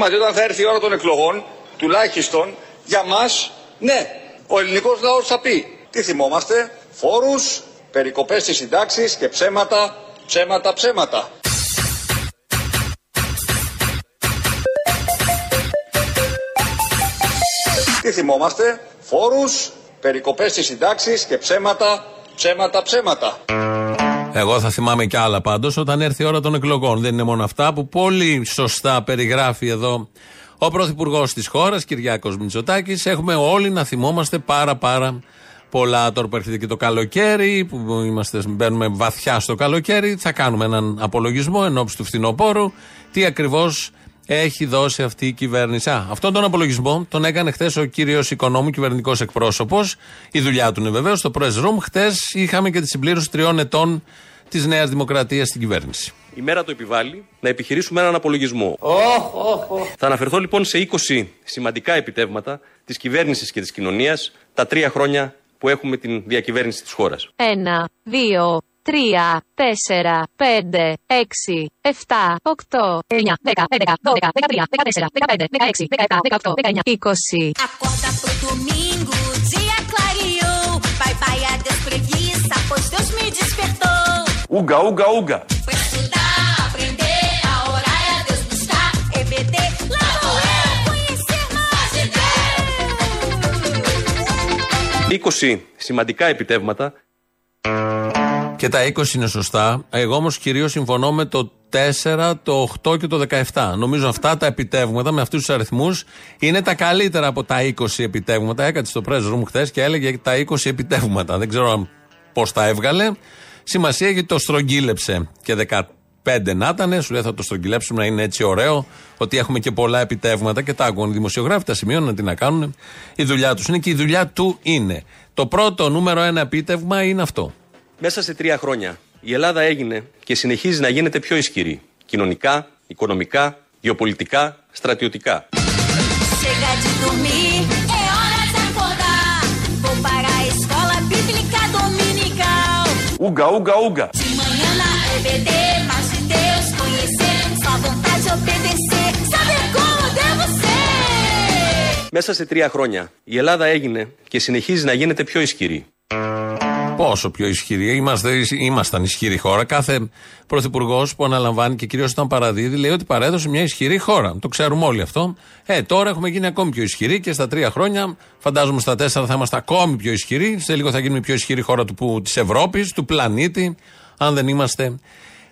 Πράγματι, όταν θα έρθει η ώρα των εκλογών, τουλάχιστον για μας, ναι, ο ελληνικός λαός θα πει. Τι θυμόμαστε, φόρους, περικοπές στις συντάξεις και ψέματα, ψέματα, ψέματα. Τι θυμόμαστε, φόρους, περικοπές στις συντάξεις και ψέματα, ψέματα, ψέματα. Εγώ θα θυμάμαι κι άλλα πάντως όταν έρθει η ώρα των εκλογών. Δεν είναι μόνο αυτά που πολύ σωστά περιγράφει εδώ ο Πρωθυπουργός της χώρας, Κυριάκος Μητσοτάκης. Έχουμε όλοι να θυμόμαστε πάρα πάρα πολλά. Τώρα που έρχεται και το καλοκαίρι, που είμαστε, μπαίνουμε βαθιά στο καλοκαίρι, θα κάνουμε έναν απολογισμό εν ώψη του φθινοπόρου. Τι ακριβώς έχει δώσει αυτή η κυβέρνηση. Α, αυτόν τον απολογισμό τον έκανε χθες ο κύριος Οικονόμου, κυβερνητικός εκπρόσωπος. Η δουλειά του είναι βεβαίως στο Press Room. Χθες είχαμε και τη συμπλήρωση τριών ετών της Νέας Δημοκρατίας στην κυβέρνηση. Η μέρα το επιβάλλει να επιχειρήσουμε έναν απολογισμό. Oh, oh, oh. Θα αναφερθώ λοιπόν σε 20 σημαντικά επιτεύγματα της κυβέρνησης και της κοινωνίας τα τρία χρόνια που έχουμε την διακυβέρνηση της χώρας. Ένα, δύο, 3, 4, 5, 6, 7, 8, 9, 10, 11, 12, 13, 14, 15, 16, 17, 18, 19, 20. Acorda pro domingo, dia clareou. Bye bye a despreguiça, pois Deus me despertou. Uga, uga, uga. Foi estudar, aprender, a orar e a Deus buscar. EBD, lá vou eu conhecer mais de Deus. 20 σημαντικά επιτεύγματα και τα 20 είναι σωστά. Εγώ όμως κυρίως συμφωνώ με το 4, το 8 και το 17. Νομίζω αυτά τα επιτεύγματα με αυτούς τους αριθμούς είναι τα καλύτερα από τα 20 επιτεύγματα. Έκατσε στο press room χθες και έλεγε τα 20 επιτεύγματα. Δεν ξέρω πώς τα έβγαλε. Σημασία έχει το στρογγύλεψε και 15 να ήταν. Σου λέει θα το στρογγυλέψουμε να είναι έτσι ωραίο. Ότι έχουμε και πολλά επιτεύγματα και τα άκουγαν οι δημοσιογράφοι, τα σημείωναν τι να κάνουν. Η δουλειά τους είναι και η δουλειά του είναι. Το πρώτο νούμερο ένα επίτευγμα είναι αυτό. Μέσα σε τρία χρόνια η Ελλάδα έγινε και συνεχίζει να γίνεται πιο ισχυρή. Κοινωνικά, οικονομικά, γεωπολιτικά, στρατιωτικά. Ούγκα, ούγκα, ούγκα. Μέσα σε τρία χρόνια η Ελλάδα έγινε και συνεχίζει να γίνεται πιο ισχυρή. Πόσο πιο ισχυρή. Είμαστε, ήμασταν ισχυρή χώρα. Κάθε πρωθυπουργός που αναλαμβάνει και κυρίως όταν παραδίδει λέει ότι παρέδωσε μια ισχυρή χώρα. Το ξέρουμε όλοι αυτό. Ε, τώρα έχουμε γίνει ακόμη πιο ισχυροί και στα τρία χρόνια, φαντάζομαι στα τέσσερα θα είμαστε ακόμη πιο ισχυροί. Σε λίγο θα γίνουμε η πιο ισχυρή χώρα της Ευρώπης, του πλανήτη, αν δεν είμαστε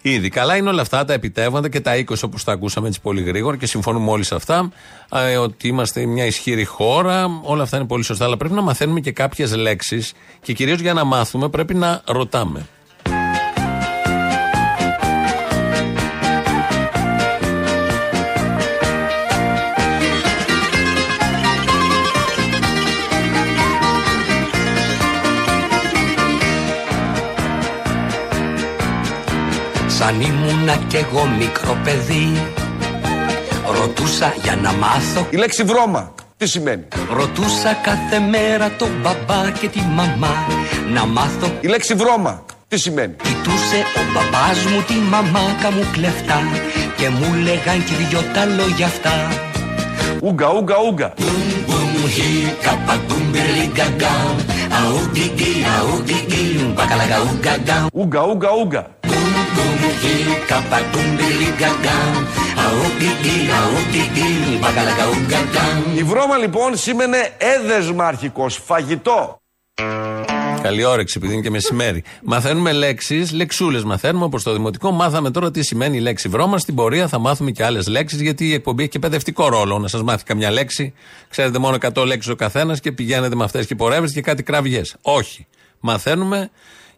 Ήδη. Καλά είναι όλα αυτά τα επιτεύγματα και τα 20 όπως τα ακούσαμε έτσι πολύ γρήγορα και συμφωνούμε όλοι σε αυτά. Ε, ότι είμαστε μια ισχυρή χώρα. Όλα αυτά είναι πολύ σωστά. Αλλά πρέπει να μαθαίνουμε και κάποιες λέξεις και κυρίως για να μάθουμε πρέπει να ρωτάμε. Σαν ήμουνα κι εγώ μικρό παιδί Ρωτούσα για να μάθω Η λέξη βρώμα τι σημαίνει; Ρωτούσα κάθε μέρα τον μπαμπά και τη μαμά Να μάθω Η λέξη βρώμα τι σημαίνει; Κοιτούσε ο μπαμπάς μου τη μαμάκα μου κλεφτά Και μου λέγαν κι δυο τα λόγια αυτά. Ούγκα, ούγκα, ούγκα. Ούγκα, ούγκα, ούγκα η βρώμα λοιπόν σήμαινε έδεσμα αρχικός, φαγητό. Καλή όρεξη, επειδή είναι και μεσημέρι. Μαθαίνουμε λέξεις, λεξούλες μαθαίνουμε όπως το δημοτικό. Μάθαμε τώρα τι σημαίνει η λέξη βρώμα. Στην πορεία θα μάθουμε και άλλες λέξεις, γιατί η εκπομπή έχει και παιδευτικό ρόλο. Να σας μάθει καμιά λέξη. Ξέρετε μόνο 100 λέξεις ο καθένας και πηγαίνετε με αυτές και πορεύεστε και κάτι κραυγές. Όχι. Μαθαίνουμε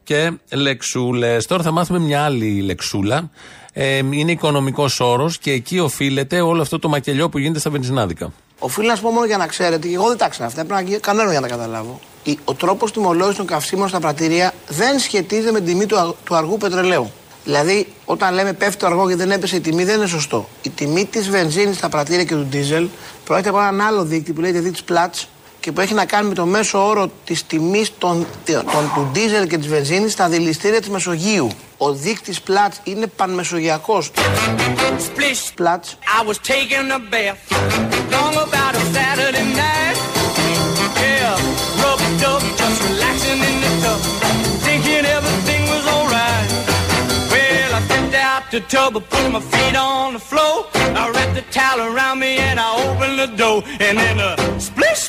και λεξούλες. Τώρα θα μάθουμε μια άλλη λεξούλα. Ε, είναι οικονομικός όρος και εκεί οφείλεται όλο αυτό το μακελιό που γίνεται στα βενζινάδικα. Οφείλω να σου πω μόνο για να ξέρετε, εγώ δεν τα ξέρω αυτά. Πρέπει να κανένα για να καταλάβω. Ο τρόπος τιμολόγησης των καυσίμων στα πρατήρια δεν σχετίζεται με την τιμή του, του αργού πετρελαίου. Δηλαδή, όταν λέμε πέφτει το αργό και δεν έπεσε η τιμή, δεν είναι σωστό. Η τιμή της βενζίνης στα πρατήρια και του ντίζελ προέρχεται από έναν άλλο δείκτη που λέγεται δείκτη Platts και που έχει να κάνει με το μέσο όρο της τιμής των, του ντίζελ και της βενζίνης στα δηληστήρια της Μεσογείου. Ο δείκτης Πλάτς είναι πανμεσογειακός. Πλάτς. The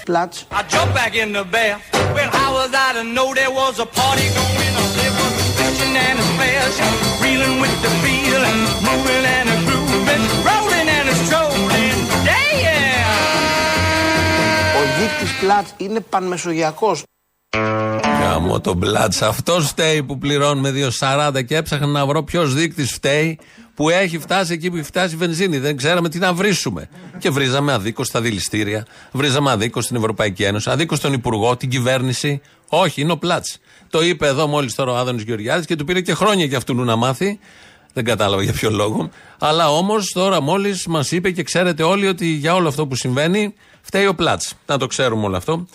Πλάτ. I jumped back in the bath. Well, how was I to know there was a party going on? There was a splashing and a splash, reeling with the feel, and moving and a grooving, rolling and a strolling. Damn! Ο δείκτη Πλάτ είναι πανμεσογειακό. Γάμο τον μπλάτ. Αυτό φταίει που πληρώνουμε 2,40 και έψαχνα να βρω ποιο δείκτη φταίει που έχει φτάσει εκεί που έχει φτάσει η βενζίνη. Δεν ξέραμε τι να βρίσουμε. Και βρίζαμε αδίκως στα δηληστήρια, βρίζαμε αδίκως στην Ευρωπαϊκή Ένωση, αδίκως στον Υπουργό, την κυβέρνηση. Όχι, είναι ο πλάτς. Το είπε εδώ μόλις τώρα ο Άδωνης Γεωργιάδης και του πήρε και χρόνια για αυτού να μάθει. Δεν κατάλαβα για ποιο λόγο. Αλλά όμως τώρα μόλις μας είπε και ξέρετε όλοι ότι για όλο αυτό που συμβαίνει φταίει ο πλάτς. Να το ξέρουμε όλο αυτό.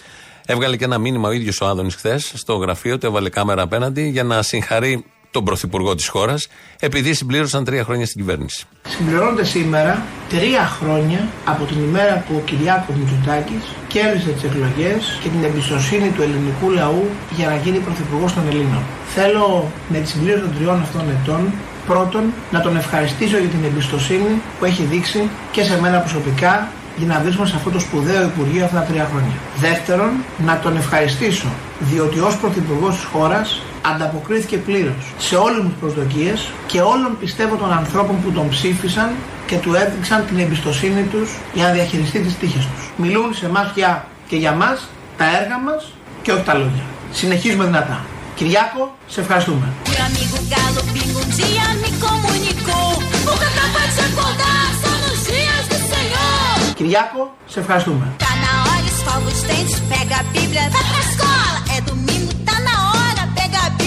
Έβγαλε και ένα μήνυμα ο ίδιος ο Άδωνης χθες στο γραφείο του, έβαλε κάμερα απέναντι για να συγχαρεί τον πρωθυπουργό της χώρας, επειδή συμπλήρωσαν τρία χρόνια στην κυβέρνηση. Συμπληρώνονται σήμερα τρία χρόνια από την ημέρα που ο Κυριάκος Μητσοτάκης κέρδισε τις εκλογές και την εμπιστοσύνη του ελληνικού λαού για να γίνει πρωθυπουργός των Ελλήνων. Θέλω με τη συμπλήρωση των τριών αυτών ετών πρώτον να τον ευχαριστήσω για την εμπιστοσύνη που έχει δείξει και σε μένα προσωπικά για να βρίσκομαι σε αυτό το σπουδαίο Υπουργείο αυτά τα τρία χρόνια. Δεύτερον, να τον ευχαριστήσω διότι ως Πρωθυπουργός της χώρας ανταποκρίθηκε πλήρως σε όλες μου τις προσδοκίες και όλων πιστεύω των ανθρώπων που τον ψήφισαν και του έδειξαν την εμπιστοσύνη τους για να διαχειριστεί τις τύχες τους. Μιλούν σε εμάς για, και για μας τα έργα μας και όχι τα λόγια. Συνεχίζουμε δυνατά. Κυριάκο, σε ευχαριστούμε. Meu amigo Galo Pingo um dia me comunicou. O que acabou de acordar só nos dias do Senhor. Κυριάκο, σε ευχαριστούμε. Tá na hora, escova os dentes, pega a Bíblia, vai pra escola. É domingo, tá na hora,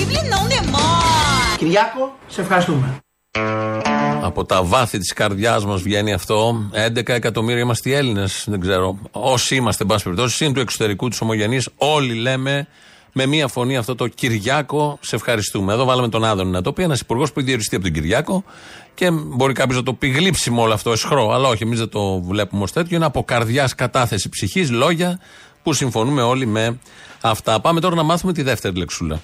pega a Bíblia e não demora. Κυριάκο, σε ευχαριστούμε. Από τα βάθη της καρδιάς μας βγαίνει αυτό. 11 εκατομμύρια είμαστε οι Έλληνες. Δεν ξέρω. Όσοι είμαστε, εν πάση περιπτώσει, συν του εξωτερικού, του ομογενεί, όλοι λέμε με μία φωνή αυτό το Κυριάκο, σε ευχαριστούμε. Εδώ βάλαμε τον Άδωνη να το πει, ένας υπουργός που έχει διοριστεί από τον Κυριάκο και μπορεί κάποιος να το πει γλύψιμο όλο αυτό, εσχρό. Αλλά όχι, εμείς δεν το βλέπουμε ως τέτοιο. Είναι από καρδιάς κατάθεση ψυχής, λόγια που συμφωνούμε όλοι με αυτά. Πάμε τώρα να μάθουμε τη δεύτερη λεξούλα.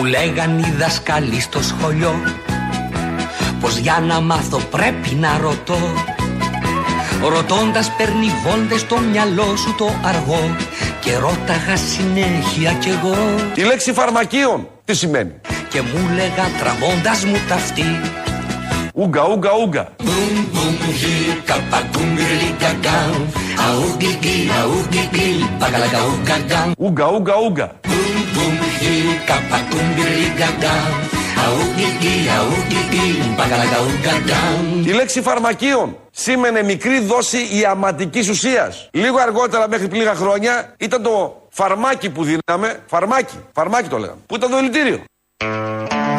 Μου λέγαν οι δασκάλοι στο σχολείο Πως για να μάθω πρέπει να ρωτώ Ρωτώντας παίρνει βόλτες στο μυαλό σου το αργό Και ρώταγα συνέχεια κι εγώ Η λέξη φαρμακείων τι σημαίνει; Και μου λέγα τραβώντας μου τα αυτή Ούγκα, ούγκα, ούγκα. Μπουμ μπουμ γι καπακούμ γκα Αούγγι αούγγι παγαλακα ούγκα Ούγκα, ούγκα, ούγκα. Boom boom hi kapakung gaga Αούγγι αούγγι παγαλακα ούγκα Η λέξη φαρμακείων σήμαινε μικρή δόση ιαματικής ουσίας. Λίγο αργότερα μέχρι πριν λίγα χρόνια ήταν το φαρμάκι που δίναμε. Φαρμάκι, φαρμάκι το λέγαμε. Που ήταν το δηλητήριο.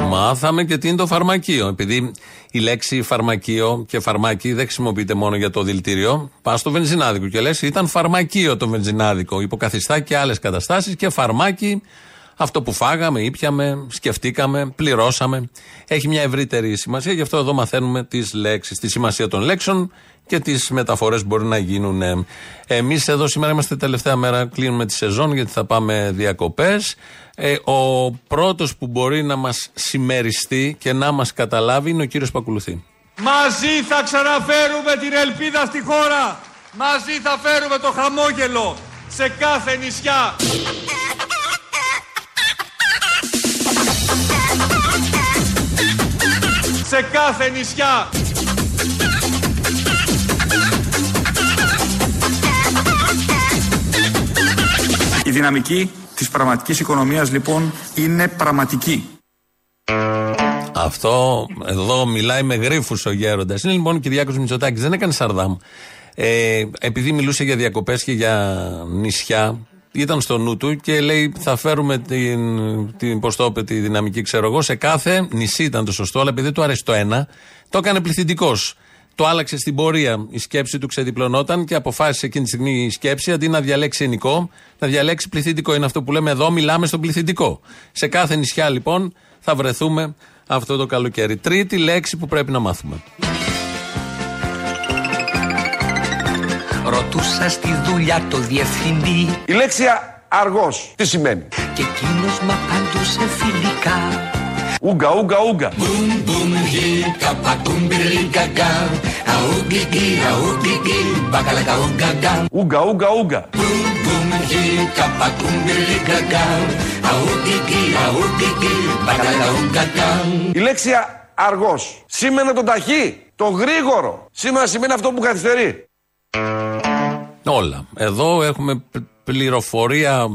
Μάθαμε και τι είναι το φαρμακείο. Επειδή η λέξη φαρμακείο και φαρμάκι δεν χρησιμοποιείται μόνο για το δηλητήριο, πας στο βενζινάδικο και λες: Ήταν φαρμακείο το βενζινάδικο. Υποκαθιστά και άλλες καταστάσεις και φαρμάκι αυτό που φάγαμε, ήπιαμε, σκεφτήκαμε, πληρώσαμε. Έχει μια ευρύτερη σημασία, γι' αυτό εδώ μαθαίνουμε τις λέξεις, τη σημασία των λέξεων και τις μεταφορές που μπορεί να γίνουν. Εμείς εδώ σήμερα είμαστε τελευταία μέρα, κλείνουμε τη σεζόν γιατί θα πάμε διακοπές. Ε, ο πρώτος που μπορεί να μας συμμεριστεί και να μας καταλάβει είναι ο κύριος που ακολουθεί. Μαζί θα ξαναφέρουμε την ελπίδα στη χώρα. Μαζί θα φέρουμε το χαμόγελο σε κάθε νησιά. Σε κάθε νησιά. Η δυναμική της πραγματικής οικονομίας λοιπόν είναι πραγματική. Αυτό εδώ μιλάει με γρήφου ο γέροντας. Είναι λοιπόν ο Κυριάκος Μητσοτάκης, δεν έκανε σαρδάμ. Ε, επειδή μιλούσε για διακοπές και για νησιά, ήταν στο νου του και λέει: Θα φέρουμε την, την πώς το είπε, τη δυναμική, ξέρω εγώ, σε κάθε νησί ήταν το σωστό, αλλά επειδή του αρέσει το ένα, το έκανε πληθυντικός. Το άλλαξε στην πορεία. Η σκέψη του ξεδιπλωνόταν και αποφάσισε εκείνη τη στιγμή η σκέψη αντί να διαλέξει ενικό, να διαλέξει πληθυντικό. Είναι αυτό που λέμε εδώ, μιλάμε στον πληθυντικό. Σε κάθε νησιά λοιπόν θα βρεθούμε αυτό το καλοκαίρι. Τρίτη λέξη που πρέπει να μάθουμε. Ρωτούσα στη δουλειά το διευθυντή Η λέξη α- αργός τι σημαίνει; και εκείνος μ' απαντούσε φιλικά. Ούγκα, ούγκα, ούγκα. Μπουμ μπουμ γι, καπακούμ γκαγκά. Αουγκικί, αουγκικί, μπακαλακα ουγκαγκά. Ούγκα, ούγκα, ούγκα. Μπουμ μπουμ γι, καπακούμ γκαγκά. Αουγκικί, αουγκικί, μπακαλακα ουγκαγκά. Η λέξη α- αργός σήμαινε το ταχύ, το γρήγορο. Σήμερα σημαίνει αυτό που καθυστερεί. Όλα. Εδώ έχουμε π- πληροφορία,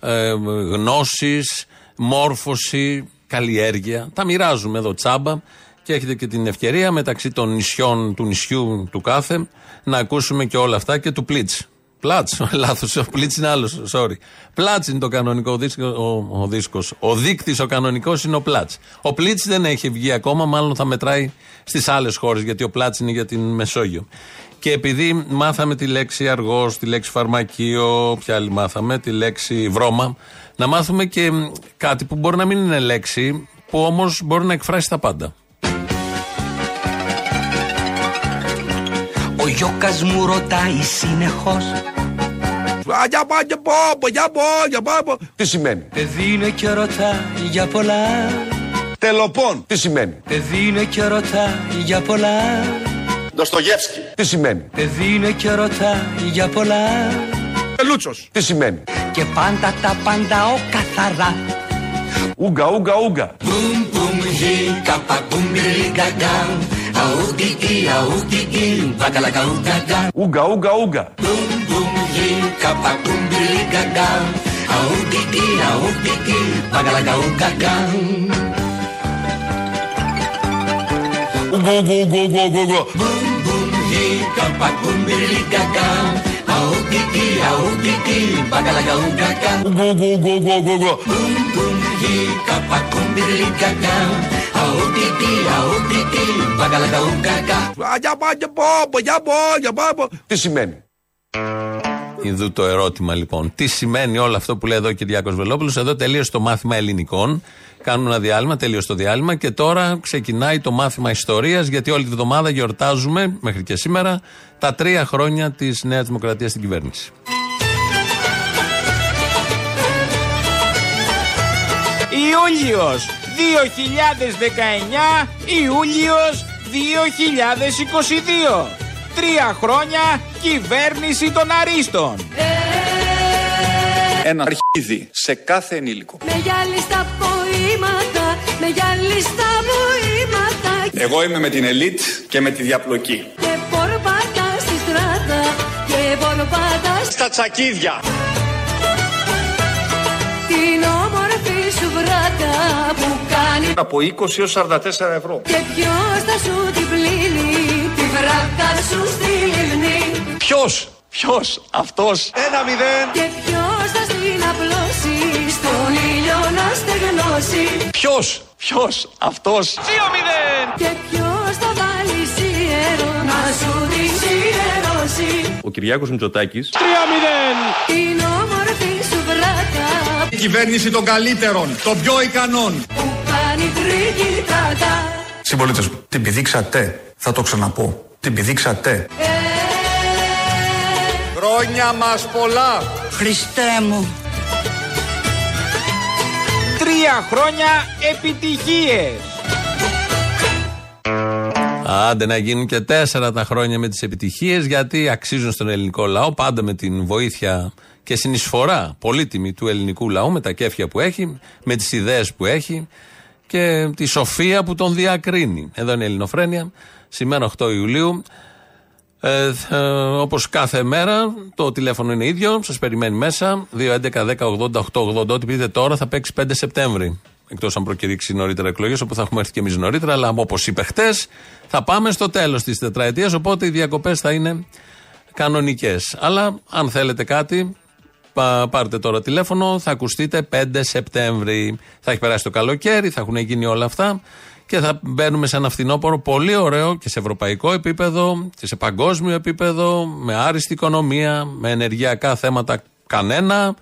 ε, γνώσεις, μόρφωση, καλλιέργεια. Τα μοιράζουμε εδώ τσάμπα και έχετε και την ευκαιρία μεταξύ των νησιών του νησιού του κάθε να ακούσουμε και όλα αυτά και του Πλίτς. Πλάτς, λάθος, ο Πλίτς είναι άλλος, sorry. Πλάτς είναι το κανονικό ο, δίσκο, ο, ο δίσκος. Ο δείκτης ο κανονικός είναι ο Πλάτς. Ο Πλίτς δεν έχει βγει ακόμα, μάλλον θα μετράει στις άλλες χώρες, γιατί ο Πλάτς είναι για την Μεσόγειο. Και επειδή μάθαμε τη λέξη αργός, τη λέξη φαρμακείο, ποια άλλη μάθαμε, τη λέξη βρώμα, να μάθουμε και μ, κάτι που μπορεί να μην είναι λέξη, που όμως μπορεί να εκφράσει τα πάντα. Ο Γιώκας μου ρωτάει συνεχώς Α, Για πάω, για πω, για πω, για πάω. Τι σημαίνει; Παιδί είναι και ρωτάει για πολλά Τελοπών. Τι σημαίνει; Παιδί είναι και ρωτάει για πολλά Ντοστογεύσκη. Τι σημαίνει; Παιδί είναι και ρωτάει για πολλά Λούτσος. Τι σημαίνει; Και πάντα τα πάντα ο καθαρά Ούγκα, ούγκα, ούγκα. Μπουμ μπουμ γι καπακούμ γκαγκά Αουγκικί, αουγκικί, μπακαλακα ουγκαγκά Ούγκα, ούγκα, ούγκα. Μπουμ μπουμ γι καπακούμ γκαγκά Αουγκικί, αουγκικί, μπακαλακα ουγκαγκά Ούγκα, ούγκα, ούγκα, ούγκα, ούγκα, ούγκα. Boom boom hi kapakum gaga Augiki augiki bagalaga ugaga Ούγκα, ούγκα, ούγκα, ούγκα, ούγκα, ούγκα. Boom boom hi kapakum gaga Augiki augiki bagalaga ugaga Α, Για πάω, για πω, για πω, για πάω. Τι σημαίνει; Ιδού το ερώτημα λοιπόν. Τι σημαίνει όλο αυτό που λέει εδώ ο Κυριάκος Βελόπουλος; Εδώ τελείωσε το μάθημα ελληνικών. Κάνουμε ένα διάλειμμα, τελείωσε το διάλειμμα και τώρα ξεκινάει το μάθημα ιστορίας γιατί όλη τη βδομάδα γιορτάζουμε μέχρι και σήμερα τα τρία χρόνια της Νέας Δημοκρατίας στην κυβέρνηση. Ιούλιος 2019 Ιούλιος 2022 Τρία χρόνια κυβέρνηση των Αρίστων Ένα αρχίδι σε κάθε ενήλικο. Με γυάλι στα ποίηματα, με γυάλι στα ποίηματα Εγώ είμαι με την ελίτ και με τη διαπλοκή. Και πορπάτα στη στράτα, και πορπάτα Στα τσακίδια. στην όμορφη σου βράτα που κάνει Από 20 έως 44 ευρώ. Και ποιος θα σου την πλύνει, τη βράτα σου στη λιμνή Ποιος, ποιος, αυτός; Ένα μηδέν. Και ποιος θα στην απλώσει, στον ήλιο να στεγνώσει Ποιος, ποιος, αυτός; Και ποιος θα βάλει σιέρο, να σου την σιερώσει Ο Κυριάκος Μητσοτάκης Την όμορφη σου βράτα Η κυβέρνηση των καλύτερων, των πιο ικανών. που κάνει τριγυρτάτα Συμπολίτε μου, την πηδήξατε. Θα το ξαναπώ. Την πηδήξατε. Χρόνια μας πολλά. Χριστέ μου Τρία χρόνια επιτυχίες Άντε να γίνουν και τέσσερα τα χρόνια με τις επιτυχίες, γιατί αξίζουν στον ελληνικό λαό πάντα με την βοήθεια και συνεισφορά πολύτιμη του ελληνικού λαού, με τα κέφια που έχει, με τις ιδέες που έχει και τη σοφία που τον διακρίνει. Εδώ είναι η Ελληνοφρένεια, σήμερα 8 Ιουλίου. Ε, Όπως κάθε μέρα, το τηλέφωνο είναι ίδιο, σας περιμένει μέσα. 2.11.10.80.880. Ό,τι πείτε τώρα θα παίξει 5 Σεπτέμβρη. Εκτός αν προκηρύξει νωρίτερα εκλογές, όπου θα έχουμε έρθει και εμείς νωρίτερα. Αλλά όπως είπε χτες, θα πάμε στο τέλος της τετραετίας. Οπότε οι διακοπές θα είναι κανονικές. Αλλά αν θέλετε κάτι, πα- πάρτε τώρα τηλέφωνο, θα ακουστείτε 5 Σεπτέμβρη. Θα έχει περάσει το καλοκαίρι, θα έχουν γίνει όλα αυτά. Και θα μπαίνουμε σε ένα φθινόπωρο πολύ ωραίο και σε ευρωπαϊκό επίπεδο και σε παγκόσμιο επίπεδο, με άριστη οικονομία, με ενεργειακά θέματα κανένα,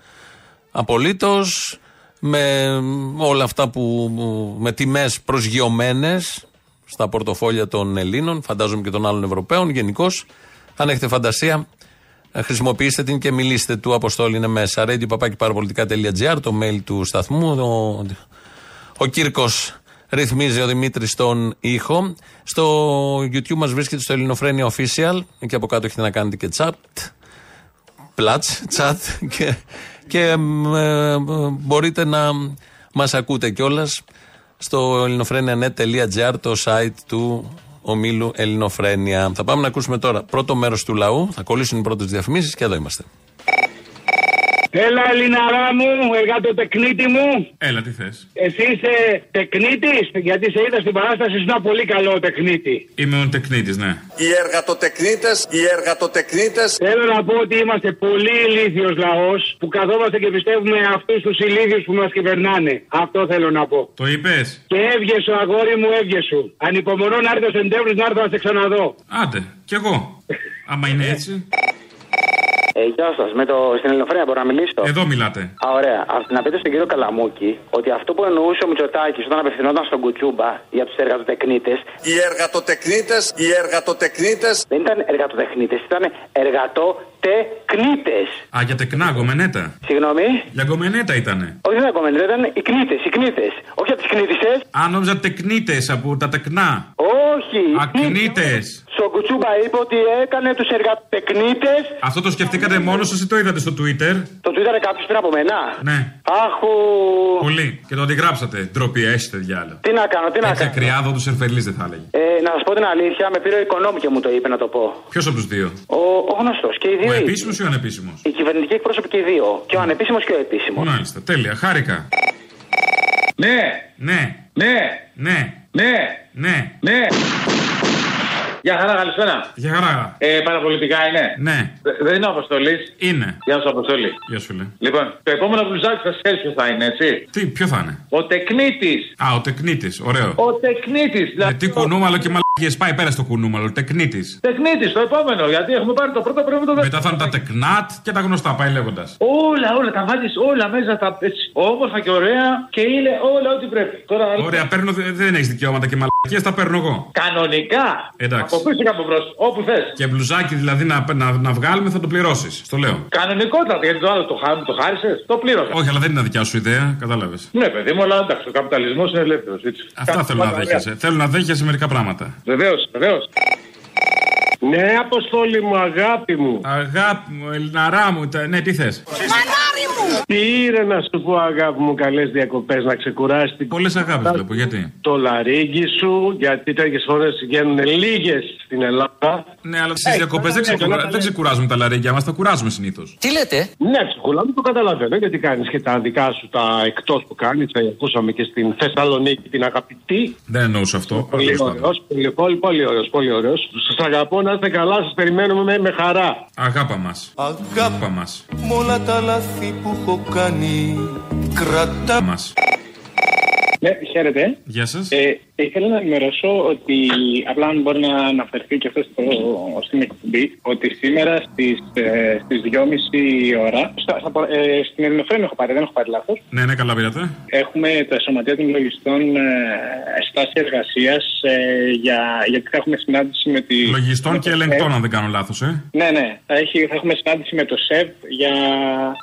απολύτως, με όλα αυτά που. με τιμές προσγειωμένες στα πορτοφόλια των Ελλήνων, φαντάζομαι και των άλλων Ευρωπαίων γενικώς. Αν έχετε φαντασία, ε, χρησιμοποιήστε την και μιλήστε του. Αποστόλη είναι μέσα. radio το mail του σταθμού. Ο, ο Κύρκος ρυθμίζει ο Δημήτρης τον ήχο. Στο YouTube μας βρίσκεται στο Ελληνοφρένια Official. Εκεί από κάτω έχετε να κάνετε και chat. Πλάτς, chat. Και, και ε, ε, μπορείτε να μας ακούτε κιόλας στο ελληνοφρένια.net.gr, το site του ομίλου Ελληνοφρένια. Θα πάμε να ακούσουμε τώρα πρώτο μέρος του λαού. Θα κολλήσουν οι πρώτες διαφημίσεις και εδώ είμαστε. Έλα, Ελληναρά μου, εργατοτεκνίτη μου. Έλα, τι θες. Εσύ είσαι τεκνίτης, γιατί σε είδα στην παράσταση, ήσουν ένα πολύ καλό τεκνίτη. Είμαι ο τεκνίτης, ναι. Οι εργατοτεκνίτες, οι εργατοτεκνίτες. Θέλω να πω ότι είμαστε πολύ ηλίθιος λαός που καθόμαστε και πιστεύουμε αυτούς τους ηλίθιους που μας κυβερνάνε. Αυτό θέλω να πω. Το είπες. Και έβγε σου, αγόρι μου, έβγε σου. Ανυπομονώ να έρθει ο Σεπτέμβρη να έρθω να σε ξαναδώ. Άντε, κι εγώ. Άμα είναι έτσι. Ε, γεια σας. Με το... Στην Ελληνοφρένεια μπορώ να μιλήσω; Εδώ μιλάτε. Α, ωραία. Ας, να πείτε στον κύριο Καλαμούκη ότι αυτό που εννοούσε ο Μητσοτάκης όταν απευθυνόταν στον Κουτσούμπα για τους εργατοτεκνίτε. Οι εργατοτεκνίτε, οι εργατοτεκνίτε. Δεν ήταν εργατοτεκνίτε, ήταν εργατοτεκνίτε. Α, για τεκνά, γκομενέτα. Συγγνώμη; Για γκομενέτα ήτανε. Όχι, δεν ήταν γκομενέτα, ήταν οι κνίτε, οι κνίτε. Όχι από τις κνίτισε. Α, νόμιζα τεκνίτες από τα τεκνά. Όχι. Ακνίτε. Στο Κουτσούμπα είπε ότι έκανε τους εργατοτεκνίτε. Αυτό το σκεφτήκατε μόνος σας ή το είδατε στο Twitter; Το Twitter κάποιος πριν από μένα. Ναι. Άχου. Πολύ. Και το αντιγράψατε. Ντροπή, έχετε διάλογο. Τι να κάνω, τι να Έτσι κάνω. ακριάδο του Ερφελή δεν θα έλεγε. Ε, να σας πω την αλήθεια, με πήρε ο οικονόμου και μου το είπε να το πω. Ποιος από τους δύο; Ο, ο γνωστός και οι δύο. Ο ίδιοι. επίσημος ή ο ανεπίσημος; Οι κυβερνητικοί εκπρόσωποι και οι δύο. Και ο ανεπίσημος και ο επίσημος. Μάλιστα, τέλεια. Χάρηκα. Ναι, Ναι, ναι, ναι, ναι, ναι. ναι. Γεια χαρά, καλησπέρα. Για χαρά. Ε, παραπολιτικά είναι. Ναι, Δε- Δεν είναι ο Αποστολής. είναι. Γεια σου, Αποστολή. Γεια σου, λέει. Λοιπόν, το επόμενο μπλουζάκι θα ξέρεις ποιο θα είναι, έτσι; Τι, ποιο θα είναι; Ο τεκνίτης. Α, ο τεκνίτης. Ωραίο. Ο τεκνίτης. Ε, τι κουνούμαλο και μαλακίε. Πάει πέρα στο κουνούμαλο. Τεκνίτης. Τεκνίτης, το επόμενο. Γιατί έχουμε πάρει το πρώτο, πρέπει το Μετά θα είναι τα τεκνάτ και τα γνωστά. Πάει λέγοντας. Όλα, όλα, τα βάζεις όλα μέσα τα έτσι, όμορφα και ωραία και είναι όλα ό,τι πρέπει. Τώρα, Ωραία, παίρνω, δε- δεν έχεις δικαιώματα και μαλακίες, τα παίρνω εγώ. Κανονικά. Εντάξει. Από πίσω και από μπρος, όπου θες. Και μπλουζάκι δηλαδή να, να, να βγάλουμε θα το πληρώσεις. Στο λέω. Κανονικότατα, γιατί το άλλο το, χά- το χάρισες, το πλήρωσα. Όχι, αλλά δεν είναι δικιά σου ιδέα, κατάλαβες. Ναι, παιδί μου, αλλά εντάξει, ο καπιταλισμός είναι ελεύθερος. Αυτά θέλω να δέχεσαι. Θέλω να δέχεσαι μερικά πράγματα. Βεβαίω, βεβαίω. Ναι, Αποστόλη μου, αγάπη μου. Αγάπη μου, Ελληναρά μου, τα... ναι, τι θες. Τι είναι να σου πω, αγάπη μου, καλές διακοπές να ξεκουράσει την Πολλές αγάπη βλέπω, γιατί; το λαρίγκι σου, γιατί τέτοιες φορές βγαίνουν λίγες στην Ελλάδα. Ναι, αλλά στις διακοπές δεν, ξεκουρα... δεν ξεκουράζουμε τα λαρίκια μας, τα κουράζουμε συνήθως. Τι λέτε; Ναι, ψυχούλα μου το καταλαβαίνω γιατί κάνεις και τα δικά σου τα εκτός που κάνεις. Τα ακούσαμε και στην Θεσσαλονίκη την αγαπητή. Δεν εννοούσα αυτό. Πολύ τέλος ωραίος, πάντων. πολύ, πολύ, πολύ ωραίος, πολύ ωραίος. Σας αγαπώ, να είστε καλά, σας περιμένουμε με, με χαρά. Αγάπα μας. Αγάπα μας. Μ' όλα τα λάθη που έχω κάνει Κρατά Μας. Ναι, χαίρετε. Γεια σας. Ε, ήθελα να ενημερώσω ότι απλά αν μπορεί να αναφερθεί και αυτός στο, στην εκπομπή ότι σήμερα στις, ε, στις 2.30 ώρα στα, στα, ε, στην Ελληνοφρένεια έχω πάρει, δεν έχω πάρει λάθος Ναι, ναι, καλά πήρατε. Έχουμε τα σωματεία των λογιστών ε, στάση εργασίας ε, για, γιατί θα έχουμε συνάντηση με τη. Λογιστών με και το ελεγκτών, ΣΕΒ. αν δεν κάνω λάθος, ε. Ναι, ναι. Θα, έχει, θα έχουμε συνάντηση με το ΣΕΒ για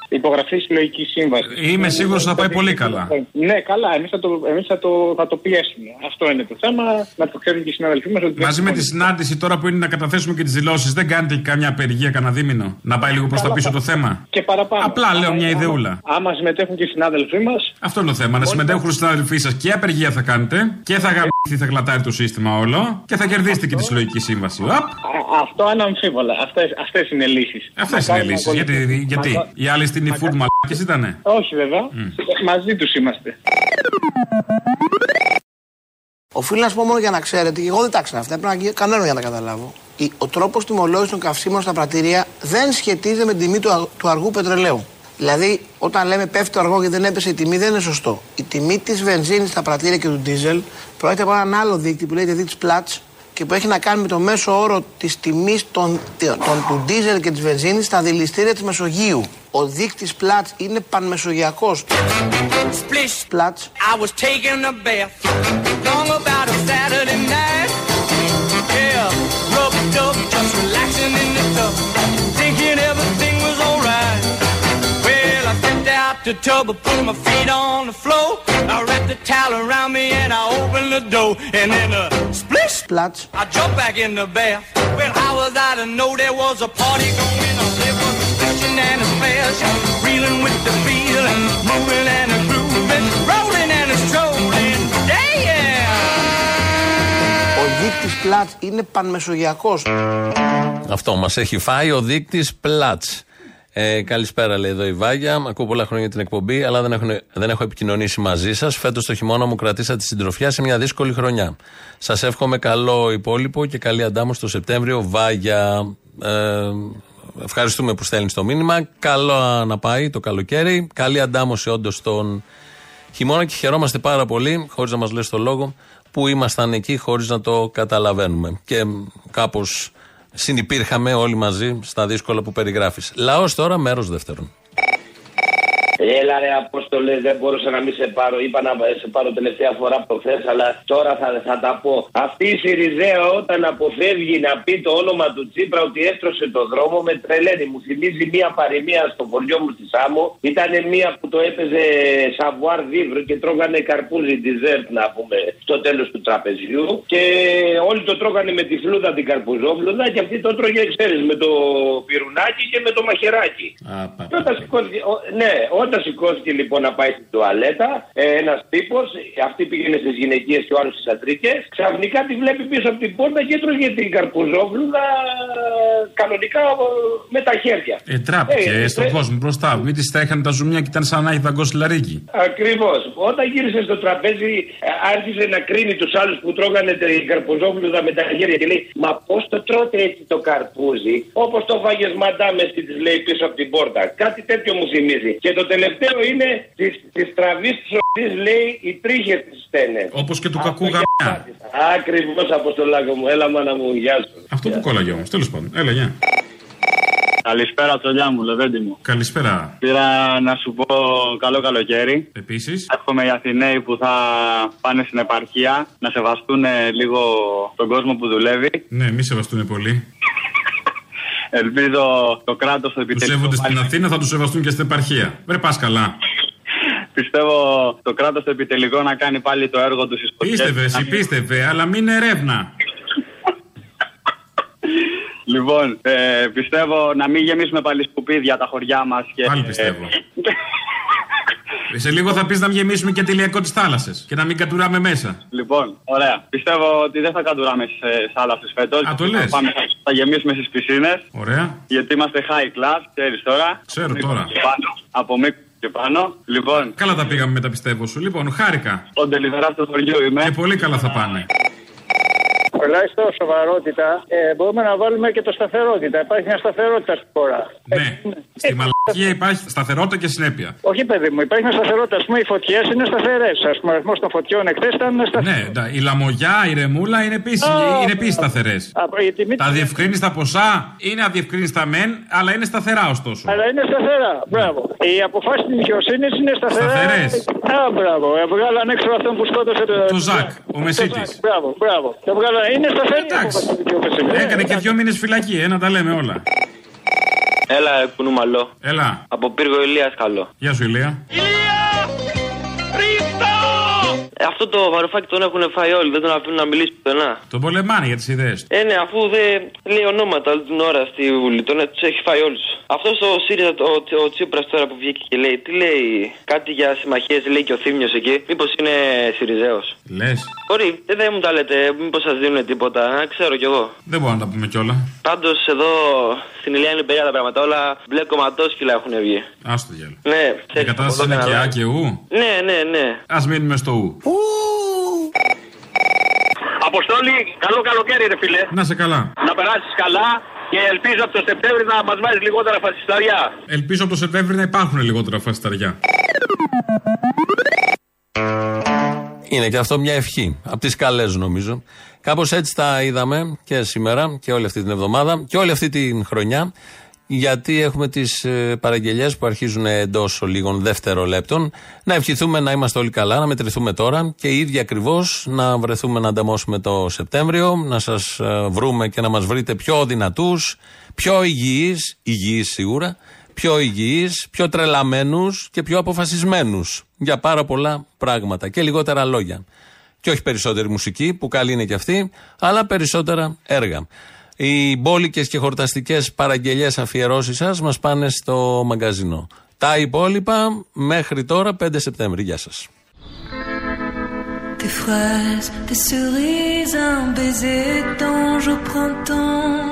υπογραφή συλλογική σύμβαση. Είμαι σίγουρος ότι θα πάει πολύ καλά. Ναι, καλά. Εμείς θα, το, εμείς θα, το, θα το πιέσουμε. Αυτό είναι το θέμα. Να το ξέρουν και οι συναδελφοί μας. Μαζί με τη συνάντηση τώρα που είναι να καταθέσουμε και τις δηλώσεις, δεν κάνετε και καμιά απεργία, κανένα δίμηνο; Να πάει λίγο προς τα πίσω το θέμα; Και παραπάνω. Απλά λέω μια Άμα- ιδεούλα. Άμα συμμετέχουν και οι συνάδελφοί μας, Αυτό είναι το θέμα. Να συμμετέχουν οι συναδελφοί σας και απεργία θα κάνετε και θα γαμίσει, θα κλατάρει το σύστημα όλο και θα κερδίσετε και τη συλλογική σύμβαση. Απ, αυτό αναμφίβολα. Αυτές, αυτές είναι λύσεις. Αυτές Να είναι οι κάνουμε λύσεις. πολύ- Γιατί, γιατί; Μα- οι άλλοι στην e-food μαλάκες ήτανε; Όχι βέβαια. Μαζί τους είμαστε. Οφείλω να σου πω μόνο για να ξέρετε, και εγώ δεν τα ξέρω αυτά, πρέπει να γίνω κανένα για να τα καταλάβω. Η- Ο τρόπος τιμολόγησης των καυσίμων στα πρατήρια δεν σχετίζεται με την τιμή του, α- του αργού πετρελαίου. Δηλαδή, όταν λέμε πέφτει το αργό και δεν έπεσε η τιμή, δεν είναι σωστό. Η τιμή της βενζίνης στα πρατήρια και του ντίζελ προέρχεται από έναν άλλο δείκτη που λέγεται δείκτη Platts και που έχει να κάνει με το μέσο όρο της τιμής του δίζελ και της βενζίνης στα δηληστήρια της Μεσογείου. Ο δείκτης Πλάτ είναι παν-μεσογειακός splish. Platts I jumped back in the bath. Well, how was I to know there was a party going on? There was a splashing and a splash, reeling with the feeling, moving and a grooving, rolling and a strolling. Damn! Ο δείκτη Platts είναι πανμεσογειακό. Αυτό μα έχει φάει ο δείκτη Πλάτ. Ε, καλησπέρα, λέει εδώ η Βάγια. Ακούω πολλά χρόνια την εκπομπή, αλλά δεν, έχουν, δεν έχω επικοινωνήσει μαζί σας. Φέτος το χειμώνα μου κρατήσατε τη συντροφιά σε μια δύσκολη χρονιά. Σας εύχομαι καλό υπόλοιπο και καλή αντάμωση το Σεπτέμβριο. Βάγια. Ε, ευχαριστούμε που στέλνεις το μήνυμα. Καλό να πάει το καλοκαίρι. Καλή αντάμωση όντως τον χειμώνα και χαιρόμαστε πάρα πολύ, χωρίς να μας λες το λόγο, που ήμασταν εκεί χωρίς να το καταλαβαίνουμε. Και κάπως συνυπήρχαμε όλοι μαζί στα δύσκολα που περιγράφεις. Λαός τώρα, μέρος δεύτερον. Έλα ρε Απόστολε, δεν μπορούσα να μην σε πάρω. Είπα να σε πάρω τελευταία φορά προχθές, αλλά τώρα θα, θα τα πω. Αυτή η Σιριζέα όταν αποφεύγει να πει το όνομα του Τσίπρα ότι έστρωσε το δρόμο με τρελαίνει. Μου θυμίζει μία παροιμία στο χωριό μου στη Σάμο. Ήταν μία που το έπαιζε σαβουάρ βιβρ και τρώγανε καρπούζι ντεσέρ να πούμε στο τέλος του τραπεζιού. Και όλοι το τρώγανε με τη φλούδα την καρπουζόφλουδα και αυτή το τρώγε, ξέρεις, με το πυρουνάκι και με το μαχαιράκι. Και όταν σηκώθηκε, ο- ναι, όταν σηκώθηκε λοιπόν να πάει στην τουαλέτα, ε, ένας τύπος, αυτή πήγαινε στις γυναικείες και ο άλλος στις αντρικέ, ξαφνικά τη βλέπει πίσω από την πόρτα και έτρωγε την καρπουζόβλουδα ε, κανονικά ε, με τα χέρια. Ε, τράπηκε Ε, στον ε, κόσμο μπροστά. Μην της στέχανε τα ζουμιά και ήταν σαν να έχει δαγκώσει λαρίκι. Ακριβώς. Όταν γύρισε στο τραπέζι, ε, άρχισε να κρίνει τους άλλους που τρώγανε την καρπουζόβλουδα με τα χέρια και λέει Μα πώς το τρώτε έτσι το καρπούζι, όπως το φάγε μαντάμες στη της λέει πίσω από την πόρτα. Κάτι τέτοιο μου θυμίζει. Και το τελευταίο είναι της τραβής της οποίας λέει οι τρίχες της στένε. Όπως και του κακού γαμιά. Ακριβώς αποστολάκο μου. Έλα μάνα μου, γεια σου. Αυτό που κόλλαγε όμως. Τέλος πάντων. Έλα, γεια. Καλησπέρα, τσολιά μου, Λεβέντι μου. Καλησπέρα. Πήρα να σου πω καλό καλοκαίρι. Επίσης. Εύχομαι οι Αθηναίοι που θα πάνε στην επαρχία να σεβαστούν ε, λίγο τον κόσμο που δουλεύει. Ναι, μη σεβαστούν πολύ. Ελπίζω το κράτος το Τους επιτελείο. σέβονται στην Αθήνα, θα τους σεβαστούν και στην επαρχία. Βρε, πας καλά. Πιστεύω το κράτος το επιτελικό να κάνει πάλι το έργο τους στις Πίστευε, εσύ πίστευε, αλλά μην ερεύνα. Λοιπόν, ε, πιστεύω να μην γεμίσουμε πάλι σκουπίδια τα χωριά μας. Πάλι πιστεύω. Σε λίγο θα πεις να μην γεμίσουμε και τελειακό της θάλασσας και να μην κατουράμε μέσα. Λοιπόν, ωραία. Πιστεύω ότι δεν θα κατουράμε σε θάλασσε φέτος. Α, το λες. Θα, θα γεμίσουμε στις πισίνες. Ωραία. Γιατί είμαστε high class, ξέρεις τώρα. Ξέρω Μήκο τώρα. και Πάνω, από μήκο και πάνω. Λοιπόν, Καλά τα πήγαμε με τα πιστεύω σου. Λοιπόν, χάρηκα. ο τελειβερά του χωριού είμαι. Και πολύ καλά θα πάνε. Τουλάχιστον σοβαρότητα ε, μπορούμε να βάλουμε και το σταθερότητα. Υπάρχει μια σταθερότητα στη χώρα. Ναι. Στη μαλακία υπάρχει σταθερότητα και συνέπεια. Όχι, παιδί μου, υπάρχει μια σταθερότητα. Α πούμε, οι φωτιές είναι σταθερές. Α πούμε, ο αριθμός των φωτιών εχθές ήταν σταθερό. Ναι, τα- η λαμογιά, η ρεμούλα είναι επίση είναι επίσης σταθερές. η τιμή Τα διευκρίνηστα ποσά είναι αδιευκρίνηστα μεν, αλλά είναι σταθερά ωστόσο. Αλλά είναι σταθερά. Μπράβο. Οι αποφάσεις της δικαιοσύνης είναι σταθερά. Σταθερές. Α, μπράβο. Ε, Βγάλαν έξω αυτόν που σκότωσε το. Το Ζακ, ο Μεσίτης. Ζακ. Μπράβο, μπράβο. Το βγάλαν. Είναι σταθερή η απόφαση της δικαιοσύνης. Ε, Έκανε και δύο μήνες φυλακή, ε, να τα λέμε όλα. Έλα, κουνούμαλο. Έλα. Από πύργο Ηλίας καλό. Γεια σου, Ηλία. Ε, αυτό το βαρουφάκι τον έχουν φάει όλοι, δεν τον αφήνουν να μιλήσει πουθενά. Τον πολεμάνε για τις ιδέες του. Ε, ναι, αφού δεν λέει ονόματα όλη την ώρα στη Βουλή, τον τους έχει φάει όλους. Αυτός ο ΣΥΡΙΖΑ, ο, ο Τσίπρας τώρα που βγήκε και λέει, τι λέει, κάτι για συμμαχίες, λέει και ο Θήμιος εκεί. Μήπως είναι Σιριζέος; Λες. Μπορεί, ε, δεν μου τα λέτε, μήπως σας δίνουν τίποτα, α, ξέρω κι εγώ. Δεν μπορούμε να τα πούμε κιόλα. Πάντως εδώ στην Ηλία είναι περίεργα τα πράγματα, όλα μπλε κομματόσκυλα έχουν βγει. Άστο το διάλογο. Ναι, Η ξέρεις, κατάσταση από είναι εδώ και και Α να και Ου. Ναι, ναι, ναι. Α μείνουμε στο Ου. Αποστόλη, καλό καλοκαίρι, ρε φίλε. Να σε καλά. Να περάσεις καλά. Και ελπίζω από το Σεπτέμβριο να μας βάζει λιγότερα φασισταριά. Ελπίζω από το Σεπτέμβριο να υπάρχουν λιγότερα φασισταριά. Είναι και αυτό μια ευχή. Από τις καλέ, νομίζω. Κάπως έτσι τα είδαμε και σήμερα και όλη αυτή την εβδομάδα και όλη αυτή την χρονιά. Γιατί έχουμε τις παραγγελίε που αρχίζουν εντός λίγων δευτερολέπτων. Να ευχηθούμε να είμαστε όλοι καλά, να μετρηθούμε τώρα και οι ίδιοι ακριβώς να βρεθούμε να ανταμώσουμε το Σεπτέμβριο, να σας βρούμε και να μας βρείτε πιο δυνατούς, πιο υγιείς, υγιείς σίγουρα, πιο υγιείς, πιο τρελαμένους και πιο αποφασισμένους για πάρα πολλά πράγματα και λιγότερα λόγια. Και όχι περισσότερη μουσική, που καλή είναι και αυτή, αλλά περισσότερα έργα. Οι μπόλικες και χορταστικές παραγγελίες αφιερώσεις σας μας πάνε στο μαγκαζινό. Τα υπόλοιπα μέχρι τώρα 5 Σεπτέμβρη. Γεια σας. Des fraises, des cerises, un baiser d'ange au printemps.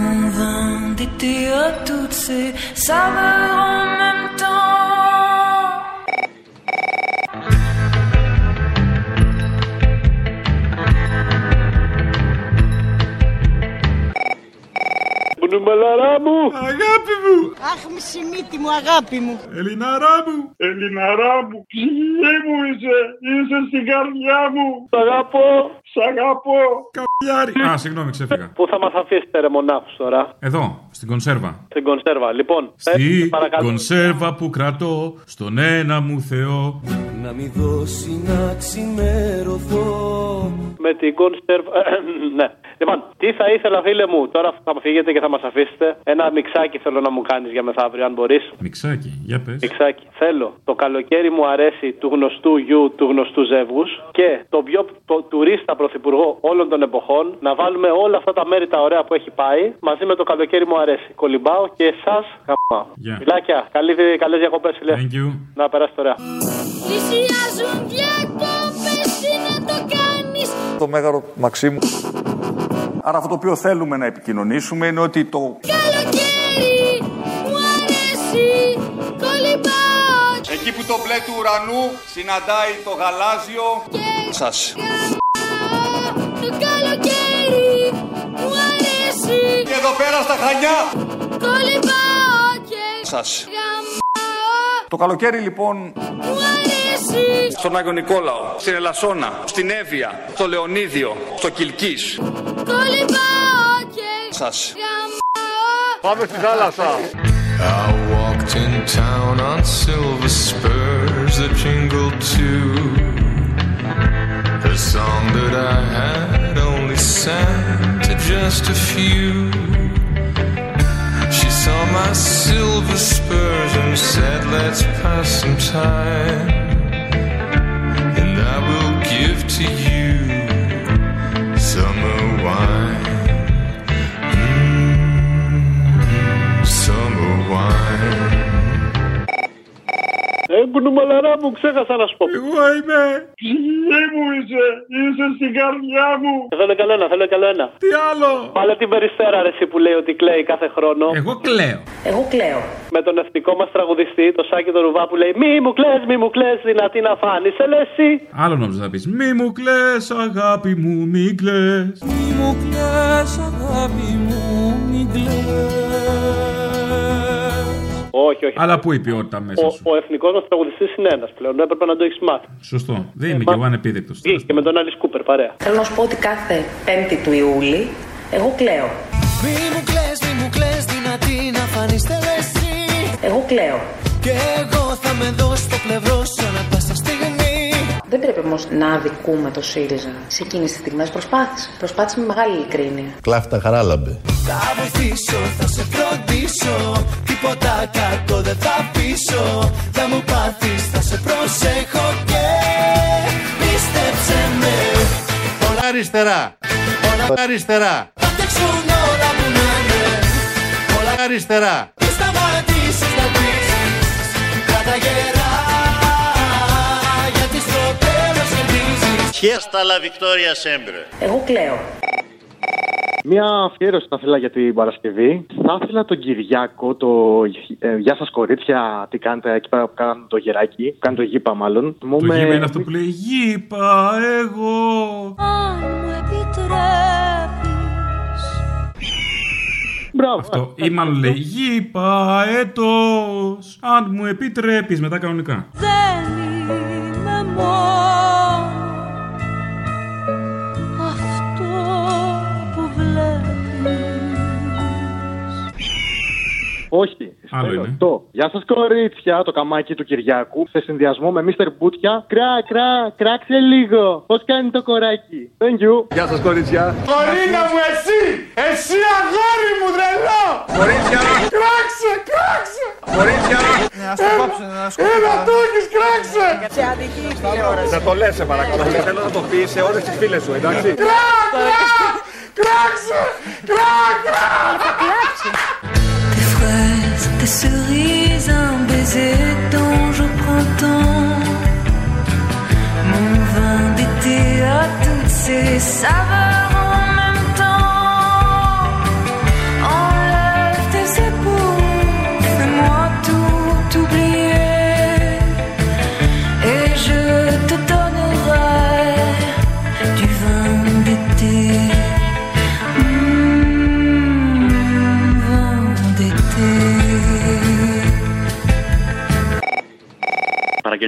Mon vin d'été à toutes ces saveurs en même Μπουνουμπαλαρά μου! Αγάπη μου! Αχ, μισή μύτη μου, αγάπη μου. Ελληναρά μου! Ελληναρά μου! Ψυχή μου είσαι! Είσαι στην καρδιά μου! Σ' αγαπώ! Σ' αγαπώ! Καπιάρι! Α, συγγνώμη, ξέφυγα. Πού θα μας αφήσετε ρε μονάχους τώρα; Εδώ, στην κονσέρβα. Στην κονσέρβα. Λοιπόν, Στη πες, παρακαλώ. κονσέρβα που κρατώ στον ένα μου Θεό. Να μη δώσει να ξημερωθώ Με την κονσέρβα. ναι. Λοιπόν, τι θα ήθελα, φίλε μου, τώρα θα φύγετε και θα μας αφήσετε. Ένα μιξάκι θέλω να μου κάνεις για μεθαύριο, αν μπορείς. Μιξάκι, για πες. Μιξάκι. Θέλω. Το καλοκαίρι μου αρέσει του γνωστού γιου του γνωστού ζεύγους και το πιο το, τουρίστα πρωθυπουργό όλων των εποχών να βάλουμε όλα αυτά τα μέρη τα ωραία που έχει πάει μαζί με το καλοκαίρι μου αρέσει. Κολυμπάω και εσά χαμάω. Γεια. Φιλάκια. Καλές διακοπές, φίλε. Thank you. Να περάσετε ωραία. Πλησιάζουν διακοπές, τι να το κάνεις Το μέγαρο Μαξίμου. Άρα αυτό το οποίο θέλουμε να επικοινωνήσουμε είναι ότι το Καλοκαίρι, μου αρέσει, κολυμπάω Εκεί που το μπλε του ουρανού συναντάει το γαλάζιο σας. Το καλοκαίρι, μου αρέσει Και εδώ πέρα στα Χανιά Κολυμπάω και σας. γαμάω Το καλοκαίρι λοιπόν Μου αρέσει στον Άγιο Νικόλαο, στην Ελασσόνα, στην Εύβοια, στο Λεωνίδιο, στο Κιλκής. Κολυμπάω και Σας. γαμάω Πάμε στη θάλασσα. I walked in town on silver spurs that jingled too. The song that I had only to just a few. She saw my silver spurs and said, Let's pass some time. And I will give to you Ε, κουνούμαλαρά μου, ξέχασα να σου πω. Εγώ είμαι. Ψυχή μου είσαι, είσαι στην καρδιά μου. Θέλω καλό ένα, θέλω καλό ένα. Τι άλλο; Βάλε την περιστέρα ρε εσύ που λέει ότι κλαίει κάθε χρόνο. Εγώ κλαίω. Εγώ κλαίω Με τον εθνικό μας τραγουδιστή, το Σάκη τον Ρουβά που λέει Μη μου κλαις, μη μου κλαις, δυνατή να φάνεις. Σε λες εσύ. Άλλο νόμιζα θα πεις Μη μου κλαις αγάπη μου μη κλαις Μη μου κλαις αγάπη μου, μην κλαις Όχι, όχι. Αλλά πού η ποιότητα μέσα Ο, σου; ο εθνικός μας τραγουδιστής είναι ένας πλέον. Έπρεπε να το έχεις μάθει. Σωστό Δεν είμαι κι εγώ ανεπίδεκτος Βγήκε και με τον Άλλη Κούπερ, παρέα. Θέλω να σου πω ότι κάθε 5η του Ιούλη εγώ κλαίω Μη μου κλαις, μη μου κλαις, δυνατή να φανείς τελεσί Εγώ κλαίω Κι εγώ θα με δω στο πλευρό σου ανά πάσα στιγμή Δεν πρέπει όμως να αδικούμε το ΣΥΡΙΖΑ. Σε εκείνες τις στιγμές προσπάθησε. Προσπάθησε με μεγάλη ειλικρίνεια. Κλάφτα χαράλαμπε. Θα βοηθήσω, θα σε φροντίσω Τίποτα κακό δεν θα πείσω Θα μου πάθεις, θα σε προσέχω και Πίστεψε με Πολλά αριστερά. Πολλά αριστερά. Θα φτιάξουν όλα που να είναι Πολλά αριστερά. Μη σταματήσεις να πείσεις Κράτα κερδίζεις Χέστα la victoria sempre. Εγώ κλαίω. Μία αφιέρωση θα ήθελα για την Παρασκευή. Θα ήθελα τον Κυριάκο, το ε, Γεια σας κορίτσια, τι κάνετε εκεί πέρα που κάνουν το γεράκι, που κάνουν το γήπα μάλλον. Μου Το με- γήπα είναι αυτό που λέει Γήπα εγώ Αν μου επιτρέπεις μπράβο. Αυτό. Ή μάλλον λέει Γη παέτος, αν μου επιτρέπεις μετά κανονικά. Δεν είμαι μόνος Όχι. Άλλο Θέλω είναι. Το. Γεια σας, κορίτσια, το καμάκι του Κυριάκου. Σε συνδυασμό με Mr. Μπούτια. Κρά, κρά, κράξε λίγο. Πώς κάνει το κοράκι. Thank you. Γεια σας κορίτσια. Κορίνα μου, εσύ! Εσύ αγόρι μου, τρελό! Κορίτσια. Κράξε, κράξε! Κορίτσια. Ναι, ας το κόψω, Έλα, το έχεις, κράξε! Σε αδική τηλεόραση. Να το λες σε παρακαλώ. Και θέλω να το πεις σε όλες τις φίλες σου, εντάξει. Κρά, κρά! Κράξε! tes cerises, un baiser d'ange au printemps, mon vin d'été à toutes ses saveurs.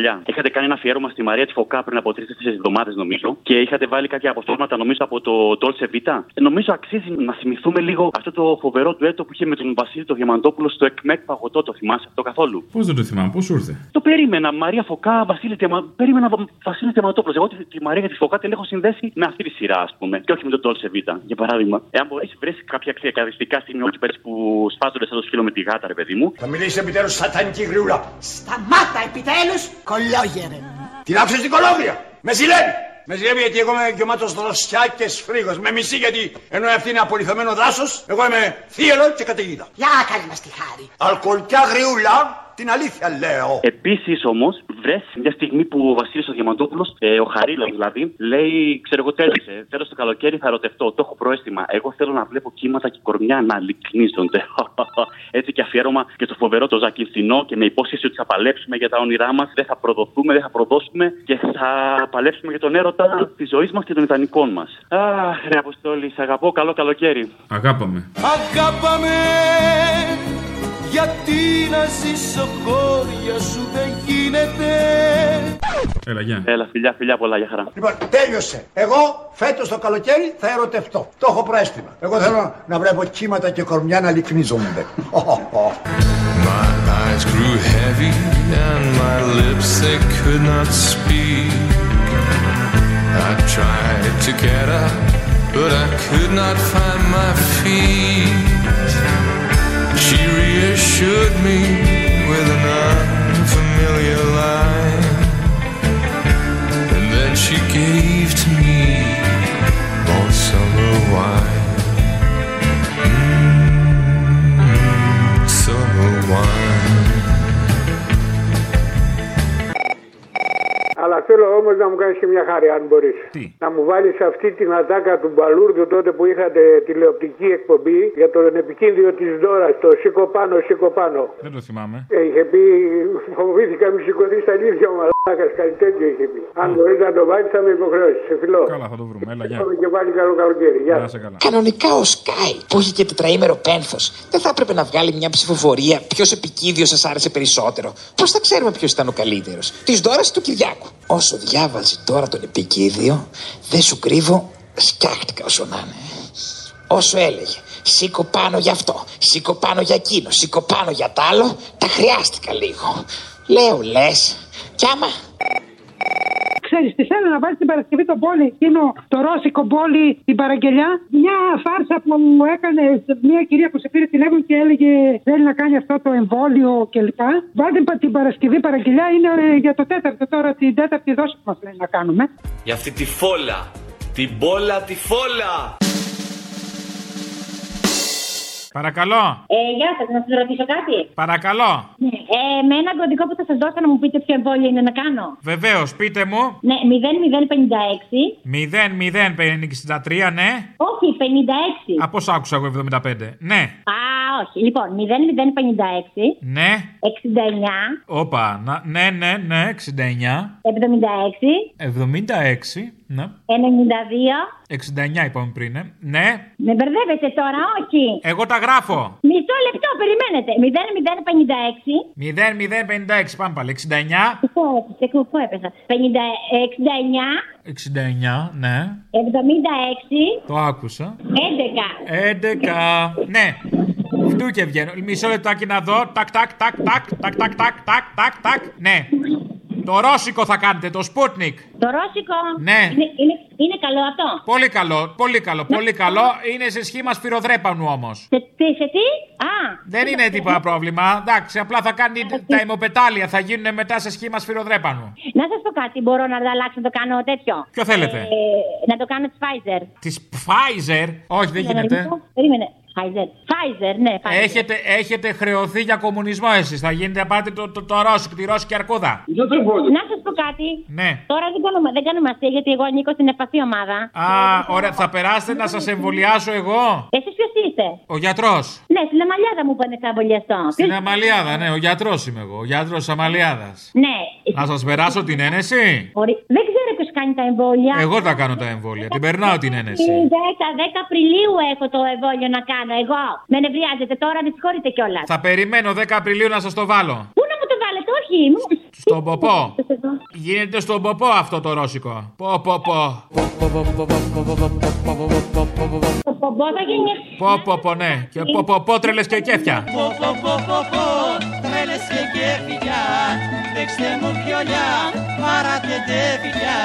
Παραγγελιά. Είχατε κάνει ένα αφιέρωμα στη Μαρία τη Φωκά πριν από τρει-τέσσερι εβδομάδες, νομίζω. Και είχατε βάλει κάποια αποσπάσματα, νομίζω, από το Dolce Vita. Ε, νομίζω αξίζει να θυμηθούμε λίγο αυτό το φοβερό του που είχε με τον Βασίλη το Διαμαντόπουλο στο ΕΚΜΕΚ παγωτό. Το θυμάσαι αυτό καθόλου; Πώς δεν το θυμάμαι, πώς σου ήρθε; Το περίμενα. Μαρία Φωκά, Βασίλη Διαμα... Περίμενα Βα- Βασίλη Διαμαντόπουλο. Εγώ τη, τη Μαρία τη Φωκά την έχω συνδέσει με αυτή τη σειρά, ας πούμε. Και όχι με το Dolce Vita, για παράδειγμα. Εάν μπορείς, βρεις κάποια ξεκαθαριστικά στιγμή όχι πέρσι που σπάζονται σαν το σκύλο με τη γάτα, ρε παιδί μου. Θα μιλήσεις επιτέλους σατανική γριούλα. Σταμάτα επιτέλους, κολόγερε. Την άφησε στην κολόγρια. Με ζηλεύει. Με ζηλεύει γιατί εγώ είμαι γεμάτος δροσιά και σφρίγος. Με μισή γιατί ενώ αυτή είναι απολυθωμένο δάσος, εγώ είμαι θύελο και καταιγίδα. Για κάνε μας τη χάρη. Αλκοολκιά γριούλα, την αλήθεια λέω. Επίσης όμως, βρε μια στιγμή που ο Βασίλης ο Διαμαντόπουλος, ε, ο Χαρίλα δηλαδή, λέει: Ξέρω εγώ τέλειωσε. Θέλω στο καλοκαίρι θα ερωτευτώ. Το έχω προέστημα. Εγώ θέλω να βλέπω κύματα και κορμιά να λυκνίζονται. Έτσι και αφιέρωμα και στο φοβερό το Ζακυνθινό και με υπόσχεση ότι θα παλέψουμε για τα όνειρά μας. Δεν θα προδοθούμε, δεν θα προδώσουμε και θα παλέψουμε για τον έρωτα της ζωής μας και των ιδανικών μας. Αχ, ρε Αποστόλη, σ' αγαπώ. Καλό καλοκαίρι. Αγάπαμε. Αγάπαμε γιατί να ζήσω χώρια σου δεν γίνεται Έλα, γεια. Έλα, φιλιά, φιλιά πολλά, για χαρά. Λοιπόν, τέλειωσε. Εγώ φέτος το καλοκαίρι θα ερωτευτώ. Το έχω προέστημα. Εγώ θέλω να βλέπω κύματα και κορμιά να λυκνίζονται. My eyes grew heavy and my lips they could not speak. I tried to get up, but I could not find my feet. She reassured me with an unfamiliar line, and then she gave to me more summer wine. Mm, summer wine. Αλλά θέλω όμως να μου κάνεις και μια χάρη, αν μπορείς. Να μου βάλεις αυτή την ατάκα του Μπαλούρδου τότε που είχατε τηλεοπτική εκπομπή για τον επικίνδυνο της Δώρα, το σήκω πάνω, σήκω πάνω. Δεν το θυμάμαι. Ε, είχε πει, φοβήθηκα μη σηκωθείς στα αλήθεια ο Μαλάκας, κάτι τέτοιο είχε πει. Αν μπορείς να το βάλεις, θα με υποχρεώσεις. Σε φιλό. Καλά, θα το βρούμε. Έλα, γεια. Πάμε και πάλι καλό καλοκαίρι. Γεια. Να είσαι καλά. Κανονικά ο Σκάι, που έχει και τετραήμερο πένθος, δεν θα έπρεπε να βγάλει μια ψηφοφορία ποιος επικίδιο σας άρεσε περισσότερο. Πώς θα ξέρουμε ποιος ήταν ο καλύτερος, της Δώρα ή του Κυριάκου; Όσο διάβαζε τώρα τον επικίδιο, δεν σου κρύβω, σκιάχτηκα όσο να είναι. Όσο έλεγε, σήκω πάνω για αυτό, σήκω πάνω για εκείνο, σήκω πάνω για τ' άλλο, τα χρειάστηκα λίγο. Λέω λες, κι άμα Ξέρεις τι θέλω να βάλει την Παρασκευή το πόλι εκείνο, το ρώσικο πόλι, την παραγγελιά. Μια φάρσα που μου έκανε μια κυρία που σε πήρε τηλέφωνο και έλεγε θέλει να κάνει αυτό το εμβόλιο κλπ. Βάλτε πα- την Παρασκευή παραγγελιά είναι ε, για το τέταρτο τώρα, την τέταρτη δόση που μας λέει να κάνουμε. Για αυτή τη φόλα. Την μπόλα τη φόλα. Παρακαλώ. Ε, γεια σας, να σας ρωτήσω κάτι. Παρακαλώ. Ναι. Ε, με ένα κωδικό που θα σας δώσω να μου πείτε ποιο εμβόλιο είναι να κάνω. Βεβαίως, πείτε μου. Ναι, 0056. 0-0-63, ναι. Όχι, 56. Από άκουσα εγώ 75. Ναι. Α, όχι. Λοιπόν, 0056, Ναι. 69, Όπα. να- Ναι, ναι, ναι. 69. 76, 76. Ναι. 92. 69 είπαμε πριν. ε. Ναι. Με μπερδεύετε τώρα, όχι. Εγώ τα γράφω. Μισό λεπτό, περιμένετε. 0056. 0056. Πάμε πάλι. 69. Πού έπεσα, πού έπεσα. 50, 69, 69. Ναι. 76, Το άκουσα. 11. 11. Ναι. Φτού και βγαίνω. Μισό λεπτάκι να δω. Τακ, τακ, τακ, τακ, τακ, τακ, τακ, τακ, τακ, τακ. Ναι. Το ρώσικο θα κάνετε, το Sputnik. Το ρώσικο; Ναι. Είναι, είναι, είναι καλό αυτό; Πολύ καλό, πολύ καλό, πολύ καλό. Είναι σε σχήμα σφυροδρέπανου όμως. Σε, τι, σε τι; Α. Δεν είναι τίποτα πρόβλημα. Εντάξει, απλά θα κάνει τα ημοπετάλια, θα γίνουν μετά σε σχήμα σφυροδρέπανου. Να σας πω κάτι, μπορώ να το αλλάξω να το κάνω τέτοιο; Ποιο θέλετε; Ε, να το κάνω της Pfizer. Της Pfizer; Όχι, δεν γίνεται. Περίμενε. Pfizer. Pfizer, ναι, Pfizer. Έχετε, έχετε χρεωθεί για κομμουνισμό εσείς. Θα γίνετε να πάτε το, το, το ρώσικο, τη ρώσικη αρκούδα. Να σας πω κάτι. Ναι. Τώρα δεν κάνουμε, δεν κάνουμε αστεία γιατί εγώ ανήκω στην ευπαθή ομάδα. Α, ωραία. Θα περάσετε να σας εμβολιάσω εγώ; Εσείς ποιος είστε; Ο γιατρός. Ναι, στην Αμαλιάδα μου είπανε θα εμβολιαστώ. Στην Ποιος- Αμαλιάδα, ναι, ο γιατρός είμαι εγώ. Ο γιατρός της Αμαλιάδας. Ναι. Να σας περάσω την ένεση; Μπορεί- Δεν ξέρω ποιος κάνει τα εμβόλια. Εγώ τα κάνω τα εμβόλια. Την περνάω την ένεση. Τη 10, 10 Απριλίου έχω το εμβόλιο να κάνω. Εγώ. Με νευριάζετε τώρα, με συγχωρείτε κιόλας. Θα περιμένω 10 Απριλίου να σας το βάλω. Πού να μου το βάλετε, όχι. μου- Στον ποπό. Γίνεται στον ποπό αυτό το ρώσικο. Πο, πο, πο. Το πομπό θα γίνει. Πο, πο, πο, ναι. Και πο, πο, πο, τρελες και κέφια. Πω πω πω πω πω Τρέλες και κέφια Δέξτε μου πιολιά Παρατιέτε φιλιά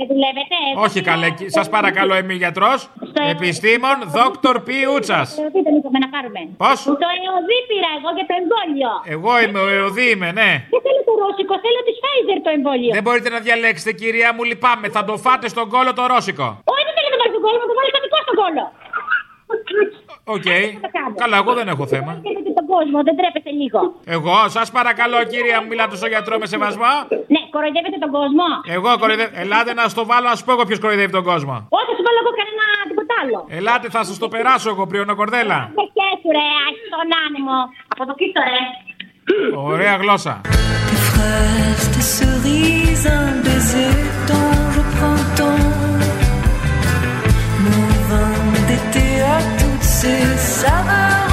Με δουλεύετε. Όχι καλέ, σας παρακαλώ είμαι γιατρός, επιστήμον, δόκτωρ Πιούτσας. Τι δεν είπαμε να πάρουμε. Πώς? Το εωδή πήρα εγώ για το εμβόλιο. Εγώ είμαι ο ΕΟΔΥ είμαι, ναι. Δεν θέλω το ρώσικο, θέλω τη Pfizer το εμβόλιο. Δεν μπορείτε να διαλέξετε κυρία μου, λυπάμαι, θα το φάτε στον κώλο το ρώσικο. Όχι, δεν θέλω να το βάλει στον κώλο, να το βάλει κανονικό στον κόλλο. Οκ. Καλά, εγώ δεν έχω θέμα. Κοροϊδεύετε τον κόσμο, δεν ντρέπεστε λίγο. Εγώ, σας παρακαλώ κυρία μου, μιλάτε στο γιατρό με σεβασμό. Ναι, κοροϊδεύετε τον κόσμο. Εγώ κοροϊδεύω. Ελάτε να στο βάλω, να σου πω εγώ ποιος κοροϊδεύει τον κόσμο. Όχι, θα σου βάλω εγώ κανένα τίποτα άλλο. Ελάτε, θα σας το περάσω εγώ, πριονοκορδέλα. Δεν σκέσου ρε, άχι τον άνεμο. Από το κοίτο ρε. Ωραία γλώσσα. fraises, des cerises, un baiser dont je prends ton Mon vin d'été à toutes ces saveurs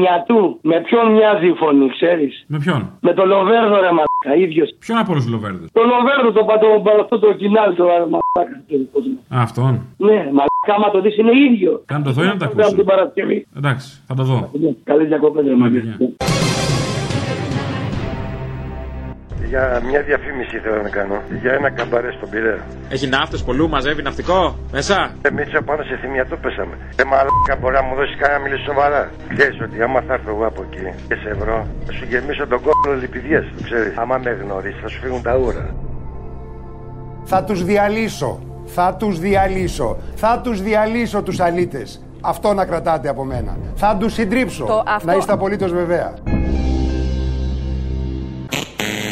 του θυμιατού. Με ποιον μοιάζει η φωνή, ξέρεις; Με ποιον; Με τον Λοβέρδο ρε μαλάκα, ίδιος. Ποιον από όλου του Λοβέρδου. Το Λοβέρδο, το πατώ, αυτό το κοινάλι, το μαλάκα. το δικό του. Α, αυτόν. Ναι, μαλάκα, άμα το δεις είναι ίδιο. Κάνε το δω ή να τα Από ακούσει. την Παρασκευή. Εντάξει, θα το δω. Καλή διακοπέ, ρε μαλάκα. Για μια διαφήμιση θέλω να κάνω. Για ένα καμπαρέ στον Πειραιά. Έχει ναύτες πολλού, μαζεύει ναυτικό μέσα. Εμείς πάνω σε θυμιατό πέσαμε. Ε, μαλάκα μπορεί να μου δώσει κανένα να μιλήσει σοβαρά. Ξέρει ότι άμα θα έρθω εγώ από εκεί και σε ευρώ, θα σου γεμίσω τον κόλλο λιπηδιέ. Το ξέρεις. Άμα με γνωρίσει, θα σου φύγουν τα ούρα. Θα τους διαλύσω. Θα τους διαλύσω. Θα τους διαλύσω τους αλήτες. Αυτό να κρατάτε από μένα. Θα τους συντρίψω. Το αυτό- Να είστε απολύτως βεβαία.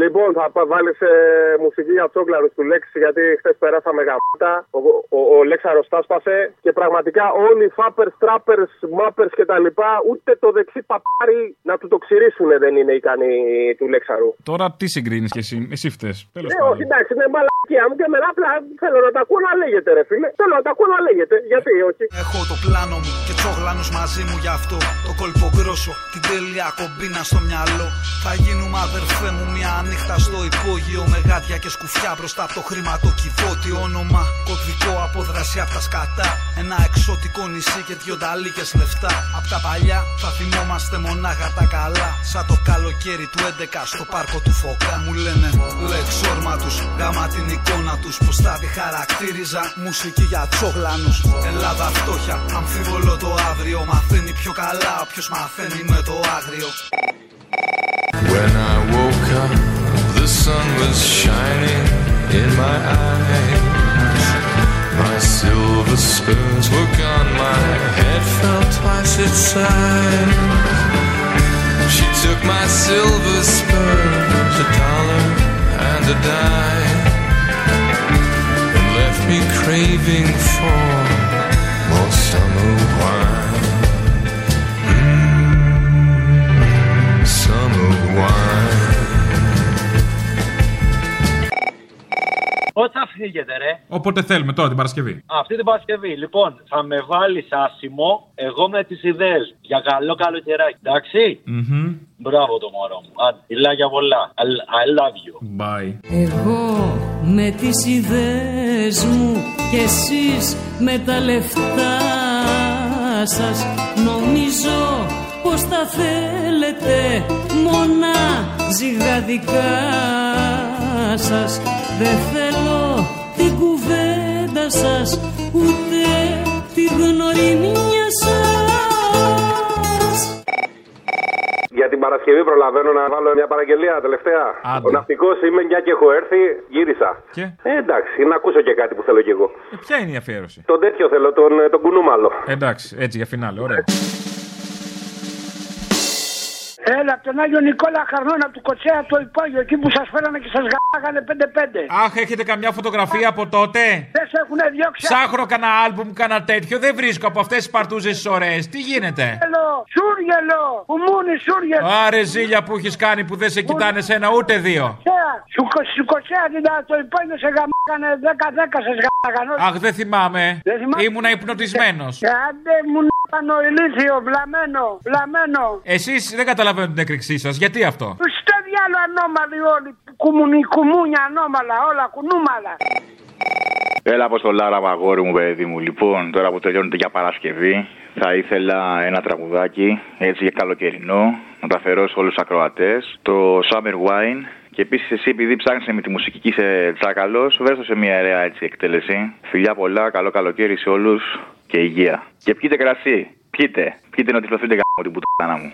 Λοιπόν, θα βάλεις μουσική για τσόκλαρους του Λέξη, γιατί χθες περάσαμε γαμάτα. Ο, ο, ο Λέξαρο τα σπάσε και πραγματικά όλοι οι φάπερς, τράπερς, μάπερς κτλ. Ούτε το δεξί παπάρι να του το ξηρίσουν δεν είναι ικανοί του Λέξαρου. Τώρα τι συγκρίνεις και εσύ, εσύ φταίει. Τέλος Ε, όχι, εντάξει, είναι μαλακία μου και μετά απλά θέλω να τα ακούω να λέγεται, ρε φίλε. Θέλω να τα ακούω να λέγεται. Γιατί όχι. Έχω το πλάνο μου και τσόγλανους μαζί μου γι' αυτό Το κόλπο γκρόσο, την τέλεια κομπίνα στο μυαλό Θα γίνουμε αδερφέ μου μια νύχτα στο υπόγειο Με γάτια και σκουφιά μπροστά από το χρηματοκιβώτη Όνομα. Κωδικό απόδραση από τα σκατά. Ένα εξωτικό νησί και δυο ταλίκες λεφτά. Απ' τα παλιά θα θυμόμαστε μονάχα τα καλά. Σαν το καλοκαίρι του 11 στο πάρκο του Φωκά. Μου λένε λεξόρμα τους, γάμα την εικόνα τους Πως θα τη χαρακτήριζα μουσική για τσόγλανους Ελλάδα φτώχεια, αμφίβολο το αύριο Μαθαίνει πιο καλά όποιος μαθαίνει με το άγριο. When I woke up, the sun was shining in my eyes. My silver spurs were gone, my head fell twice its size. She took my silver spurs, a dollar and a dime, and left me craving for more summer wine. Mm, summer wine. Πότε θα φύγετε, ρε; Όποτε θέλουμε τώρα την Παρασκευή. Αυτή την Παρασκευή. Λοιπόν, θα με βάλεις άσημο εγώ με τις ιδέες. Για καλό καλοκαιράκι. Εντάξει; Μμμ. Μπράβο το μωρό μου. Άντε, φιλάκια πολλά. I, I love you. Bye. Εγώ με τις ιδέες μου και εσείς με τα λεφτά σας Νομίζω πως τα θέλετε μόνα ζυγαδικά σας Δεν θέλω την κουβέντα σας ούτε τη γνωριμία σας Για την Παρασκευή προλαβαίνω να βάλω μια παραγγελία τελευταία. Άντε. Ο ναυτικός είμαι, μια και έχω έρθει, γύρισα. Και; Ε, εντάξει, να ακούσω και κάτι που θέλω κι εγώ. Ε, ποια είναι η αφιέρωση; Τον τέτοιο θέλω, τον, ε, τον κουνούμαλο. Εντάξει, έτσι για φινάλε, ωραία. Έλα, από τον Άγιο Νικόλα Χαρνώνα του Κοτσέα το υπόγειο, εκεί που σας φέρανε και σας γάγανε 5-5. Αχ, έχετε καμιά φωτογραφία από τότε; Δεν σε έχουν διώξει. Ψάχνω κανένα άλμπουμ, κανένα τέτοιο. Δεν βρίσκω από αυτές τις παρτούζες τις ωραίες. Τι γίνεται; Σούργελο, σούργελο, ουμούνι, σούργελο. Άρε ζήλια που έχεις κάνει που δεν σε κοιτάνε σε ένα ούτε δύο. Κοτσέα, Σου, κο- σου Κοτσέα την το υπόγειο σε γαμάγανε 10-10 σε γαμάγανε. Αχ, δεν θυμάμαι. Δεν θυμάμαι. Ήμουνα υπνοτισμένος. Ε, Άντε μου νάνο ηλίθιο, βλαμμένο, βλαμμένο. Εσείς δεν καταλαβαίνω την έκρηξή σας. Γιατί αυτό; Στο διάλο ανώμαλοι όλοι, κουμουνι, κουμούνια ανώμαλα, όλα κουνούμαλα. Έλα από στο Λάρα, αγόρι μου, παιδί μου. Λοιπόν, τώρα που τελειώνεται για Παρασκευή, θα ήθελα ένα τραγουδάκι έτσι για καλοκαιρινό να τα αφιερώσω όλους τους ακροατές. Το Summer Wine. Και επίσης, εσύ, επειδή ψάχνεις με τη μουσική και είσαι τσάκαλος, βρέστο σε μια ωραία έτσι εκτέλεση. Φιλιά πολλά, καλό καλοκαίρι σε όλους και υγεία. Και πιείτε κρασί. Πιείτε. Πιείτε να τη φλωθείτε γάμο την μου.